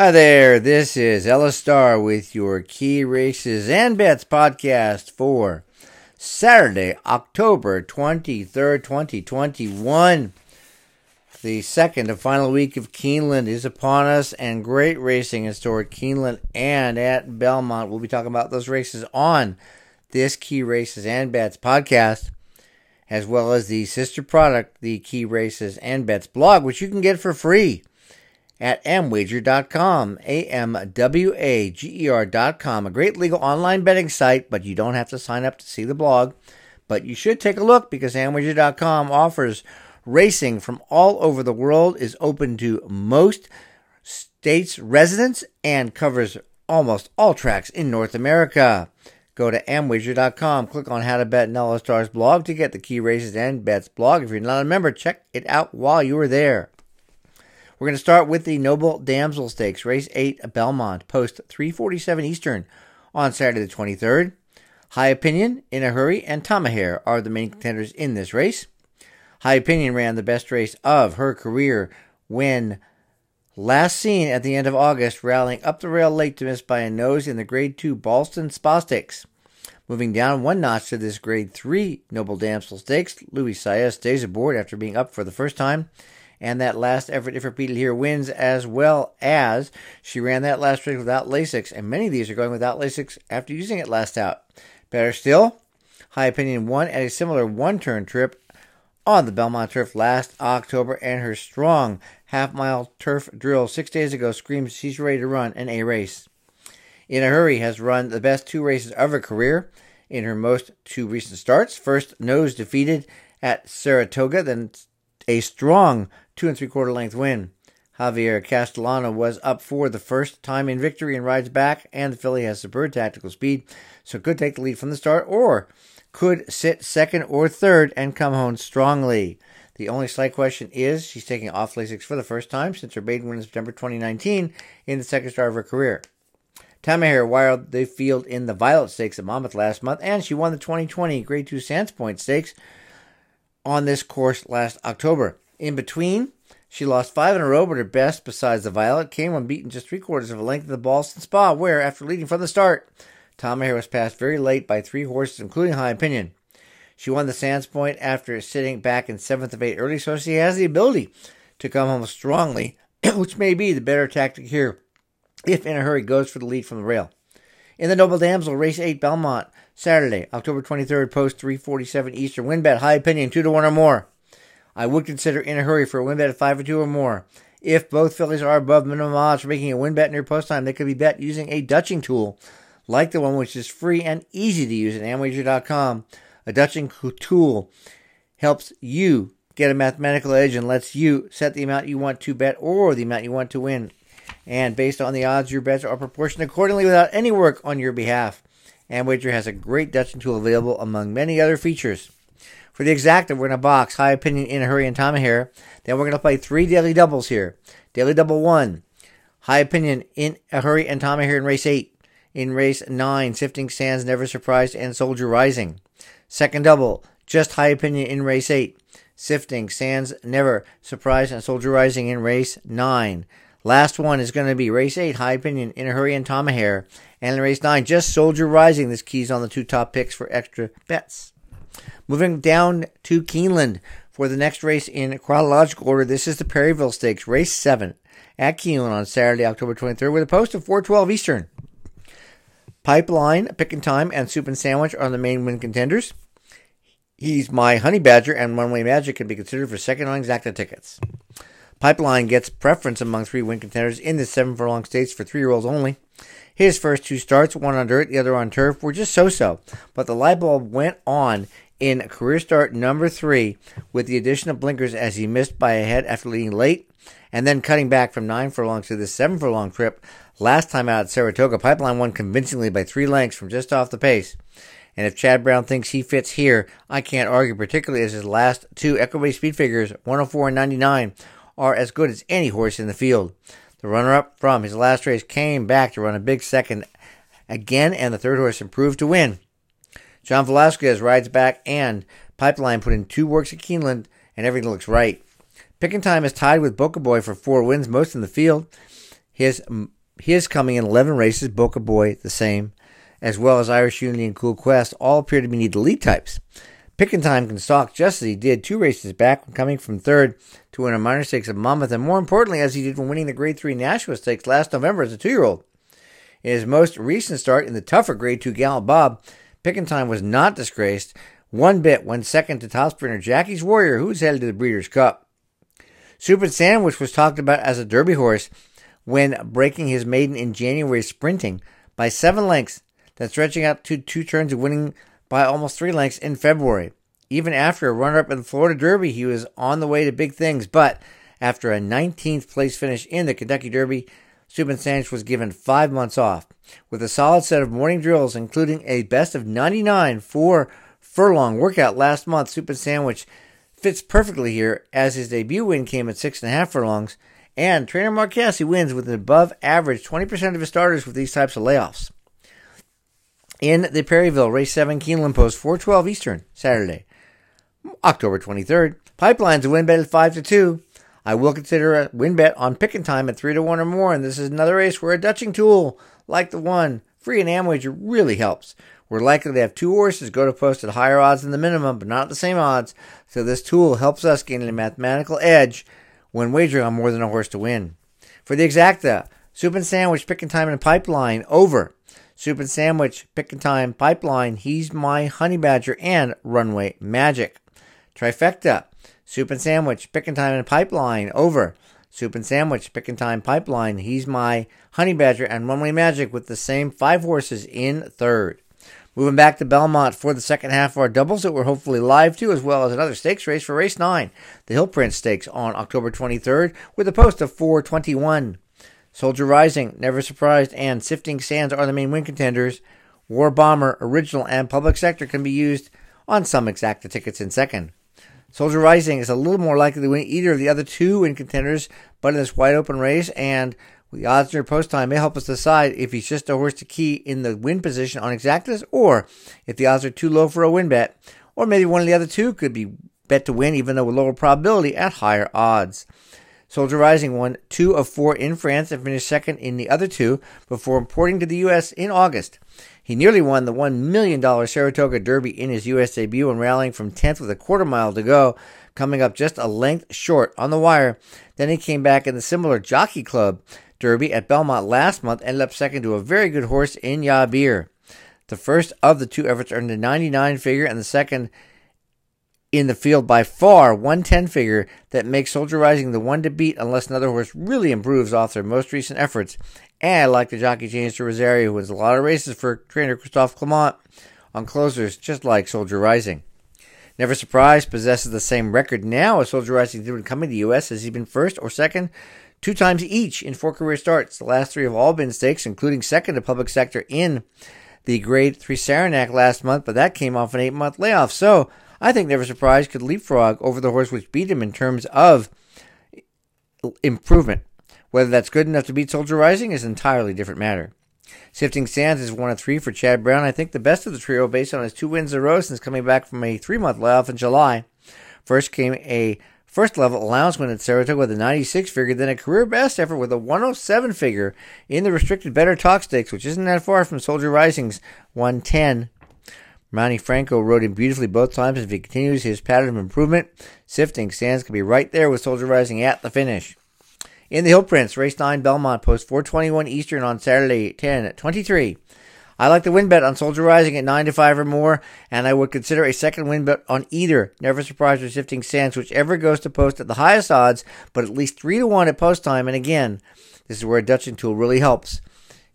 Hi there, this is Ellis Starr with your Key Races and Bets podcast for Saturday, October 23rd, 2021. The second and final week of Keeneland is upon us, and great racing in store at Keeneland and at Belmont. We'll be talking about those races on this Key Races and Bets podcast, as well as the sister product, the Key Races and Bets blog, which you can get for free at amwager.com, A-M-W-A-G-E-R.com, a great legal online betting site, but you don't have to sign up to see the blog. But you should take a look because amwager.com offers racing from all over the world, is open to most states' residents, and covers almost all tracks in North America. Go to amwager.com, click on How to Bet Ellis Starr's blog to get the key races and bets blog. If you're not a member, check it out while you are there. We're going to start with the Noble Damsel Stakes, race 8 at Belmont, post 347 Eastern on Saturday the 23rd. High Opinion, In a Hurry, and Tamahere are the main contenders in this race. High Opinion ran the best race of her career when last seen at the end of August, rallying up the rail late to miss by a nose in the Grade 2 Ballston Spa Stakes. Moving down one notch to this Grade 3 Noble Damsel Stakes, Luis Saez stays aboard after being up for the first time and that last effort, if repeated here, wins as well as she ran that last race without Lasix, and many of these are going without Lasix after using it last out. Better still, High Opinion won at a similar one turn trip on the Belmont turf last October, and her strong half mile turf drill six days ago screams she's ready to run an A race. In a Hurry has run the best two races of her career in her most two recent starts. First, nose defeated at Saratoga, then a strong two and three quarter length win. Javier Castellano was up for the first time in victory and rides back, and the filly has superb tactical speed, so could take the lead from the start or could sit second or third and come home strongly. The only slight question is she's taking off Lasix for the first time since her maiden win in September 2019 in the second start of her career. Tamahere wired the field in the Violet Stakes at Monmouth last month, and she won the 2020 Grade 2 Sands Point Stakes on this course last October. In between, she lost five in a row, but her best, besides the Violet, came when beaten just three quarters of a length of the Ballston Spa, where, after leading from the start, Tom Tamahere was passed very late by three horses, including High Opinion. She won the Sands Point after sitting back in seventh of eight early, so she has the ability to come home strongly, which may be the better tactic here if in a hurry goes for the lead from the rail. In the Noble Damsel, race 8 Belmont, Saturday, October 23rd, post 347 Eastern. Win bet, high opinion, 2 to 1 or more. I would consider in a hurry for a win bet at 5 or 2 or more. If both fillies are above minimum odds for making a win bet near post time, they could be bet using a Dutching tool, like the one which is free and easy to use at Amwager.com. A Dutching tool helps you get a mathematical edge and lets you set the amount you want to bet or the amount you want to win. And based on the odds, your bets are proportioned accordingly without any work on your behalf. Amwager has a great Dutching tool available among many other features. For the exacta, we're going to box High Opinion in a Hurry and Tamahere. Then we're going to play three daily doubles here. Daily double one, High Opinion in a Hurry and Tamahere in race eight. In race nine, Sifting Sands, Never Surprised, and Soldier Rising. Second double, just High Opinion in race eight. Sifting, Sands, Never Surprised, and Soldier Rising in race nine. Last one is going to be race eight, High Opinion in a Hurry and Tamahere. And in race 9, just Soldier Rising. This keys on the two top picks for extra bets. Moving down to Keeneland for the next race in chronological order. This is the Perryville Stakes, race 7 at Keeneland on Saturday, October 23rd, with a post of 412 Eastern. Pipeline, Pick and Time, and Soup and Sandwich are the main win contenders. He's my Honey Badger, and One Way Magic can be considered for second on exacta tickets. Pipeline gets preference among three win contenders in the seven furlong stakes for three year olds only. His first two starts, one on dirt, the other on turf, were just so so. But the light bulb went on in career start number three with the addition of blinkers as he missed by a head after leading late and then cutting back from nine furlongs to the seven furlong trip. Last time out at Saratoga, Pipeline won convincingly by three lengths from just off the pace. And if Chad Brown thinks he fits here, I can't argue, particularly as his last two Equibase speed figures, 104 and 99, are as good as any horse in the field. The runner up from his last race came back to run a big second again, and the third horse improved to win. John Velazquez rides back, and Pipeline put in two works at Keeneland, and everything looks right. Picking time is tied with Boca Boy for four wins, most in the field. His his coming in 11 races, Boca Boy the same, as well as Irish Unity and Cool Quest, all appear to be neat lead types. Picking Time can stalk just as he did two races back when coming from third to win a minor stakes at Monmouth, and more importantly, as he did when winning the Grade 3 Nashua Stakes last November as a two year old. In his most recent start in the tougher Grade 2 Gallant Bob, Picking Time was not disgraced one bit when second to top sprinter Jackie's Warrior, who's headed to the Breeders' Cup. Soup and Sandwich was talked about as a Derby horse when breaking his maiden in January sprinting by seven lengths, then stretching out to two turns and winning by almost three lengths in February. Even after a runner up in the Florida Derby, he was on the way to big things, but after a 19th place finish in the Kentucky Derby, Soup and Sandwich was given five months off. With a solid set of morning drills, including a best of 99 for furlong workout last month, Soup and Sandwich fits perfectly here as his debut win came at six and a half furlongs and trainer Mark Casse wins with an above average 20% of his starters with these types of layoffs. In the Perryville, race 7, Keeneland Post, 412 Eastern, Saturday, October 23rd. Pipeline's a win bet at 5 to 2. I will consider a win bet on picking time at 3 to 1 or more, and this is another race where a Dutching tool like the one free and Amwager really helps. We're likely to have two horses go to post at higher odds than the minimum, but not the same odds, so this tool helps us gain a mathematical edge when wagering on more than a horse to win. For the exacta, soup and sandwich, picking time and pipeline over. Soup and sandwich, picking time, pipeline, he's my honey badger, and runway magic. Trifecta, soup and sandwich, picking time and pipeline over. Soup and sandwich, picking time, pipeline, he's my honey badger, and runway magic with the same five horses in third. Moving back to Belmont for the second half of our doubles that we're hopefully live to, as well as another stakes race for race 9, the Hill Prince Stakes on October 23rd, with a post of 421. Soldier Rising, Never Surprised, and Sifting Sands are the main win contenders. War Bomber, Original, and Public Sector can be used on some exacta tickets in second. Soldier Rising is a little more likely to win either of the other two win contenders, but in this wide open race, and the odds near post time may help us decide if he's just a horse to key in the win position on exactas, or if the odds are too low for a win bet, or maybe one of the other two could be bet to win, even though with lower probability at higher odds. Soldier Rising won two of four in France and finished second in the other two before importing to the U.S. in August. He nearly won the $1 million Saratoga Derby in his U.S. debut and rallying from 10th with a quarter mile to go, coming up just a length short on the wire. Then he came back in the similar Jockey Club Derby at Belmont last month, ended up second to a very good horse in Yibir. The first of the two efforts earned a 99 figure, and the second in the field by far 110 figure that makes Soldier Rising the one to beat unless another horse really improves off their most recent efforts. And I like the jockey James de Rosario, who wins a lot of races for trainer Christophe Clement on closers, just like Soldier Rising. Never Surprised possesses the same record now as Soldier Rising did when coming to the U.S. Has he been first or second two times each in four career starts. The last three have all been stakes, including second to public sector in the grade three Saranac last month, but that came off an eight month layoff. So I think Never Surprised could leapfrog over the horse which beat him in terms of improvement. Whether that's good enough to beat Soldier Rising is an entirely different matter. Sifting Sands is one of three for Chad Brown. I think the best of the trio based on his two wins in a row since coming back from a three month layoff in July. First came a First level allowance win at Saratoga with a 96 figure, then a career best effort with a 107 figure in the restricted better talk stakes, which isn't that far from Soldier Rising's 110. Manny Franco rode him beautifully both times. If he continues his pattern of improvement, Sifting Sands could be right there with Soldier Rising at the finish. In the Hill Prince, race 9 Belmont post 421 Eastern on Saturday 10 at 23. I like the win bet on Soldier Rising at 9 to 5 or more, and I would consider a second win bet on either Never Surprise or Sifting Sands, whichever goes to post at the highest odds, but at least 3 to 1 at post time. And again, this is where a Dutching tool really helps.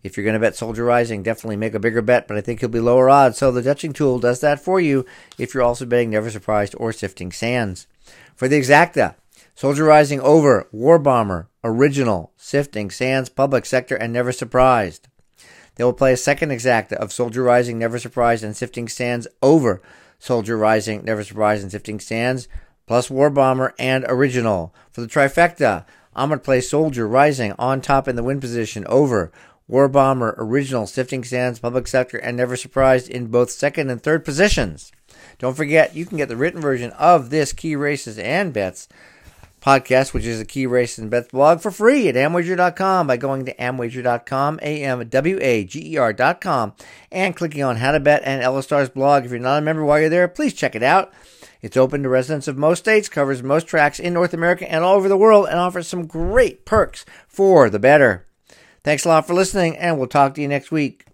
If you're going to bet Soldier Rising, definitely make a bigger bet, but I think he'll be lower odds. So the Dutching tool does that for you if you're also betting Never Surprised or Sifting Sands. For the exacta, Soldier Rising over, War Bomber, Original, Sifting, Sands, Public Sector, and Never Surprised. They will play a second exacta of Soldier Rising, Never Surprised, and Sifting Sands over Soldier Rising, Never Surprised, and Sifting Sands, plus War Bomber and Original. For the trifecta, I'm going to play Soldier Rising on top in the win position over War Bomber, Original, Sifting Sands, Public Sector, and Never Surprised in both second and third positions. Don't forget, you can get the written version of this key races and bets podcast, which is a key race and bets blog, for free at amwager.com by going to amwager.com, A-M-W-A-G-E-R.com, and clicking on How to Bet and Ellis Starr's blog. If you're not a member while you're there, please check it out. It's open to residents of most states, covers most tracks in North America and all over the world, and offers some great perks for the better. Thanks a lot for listening, and we'll talk to you next week.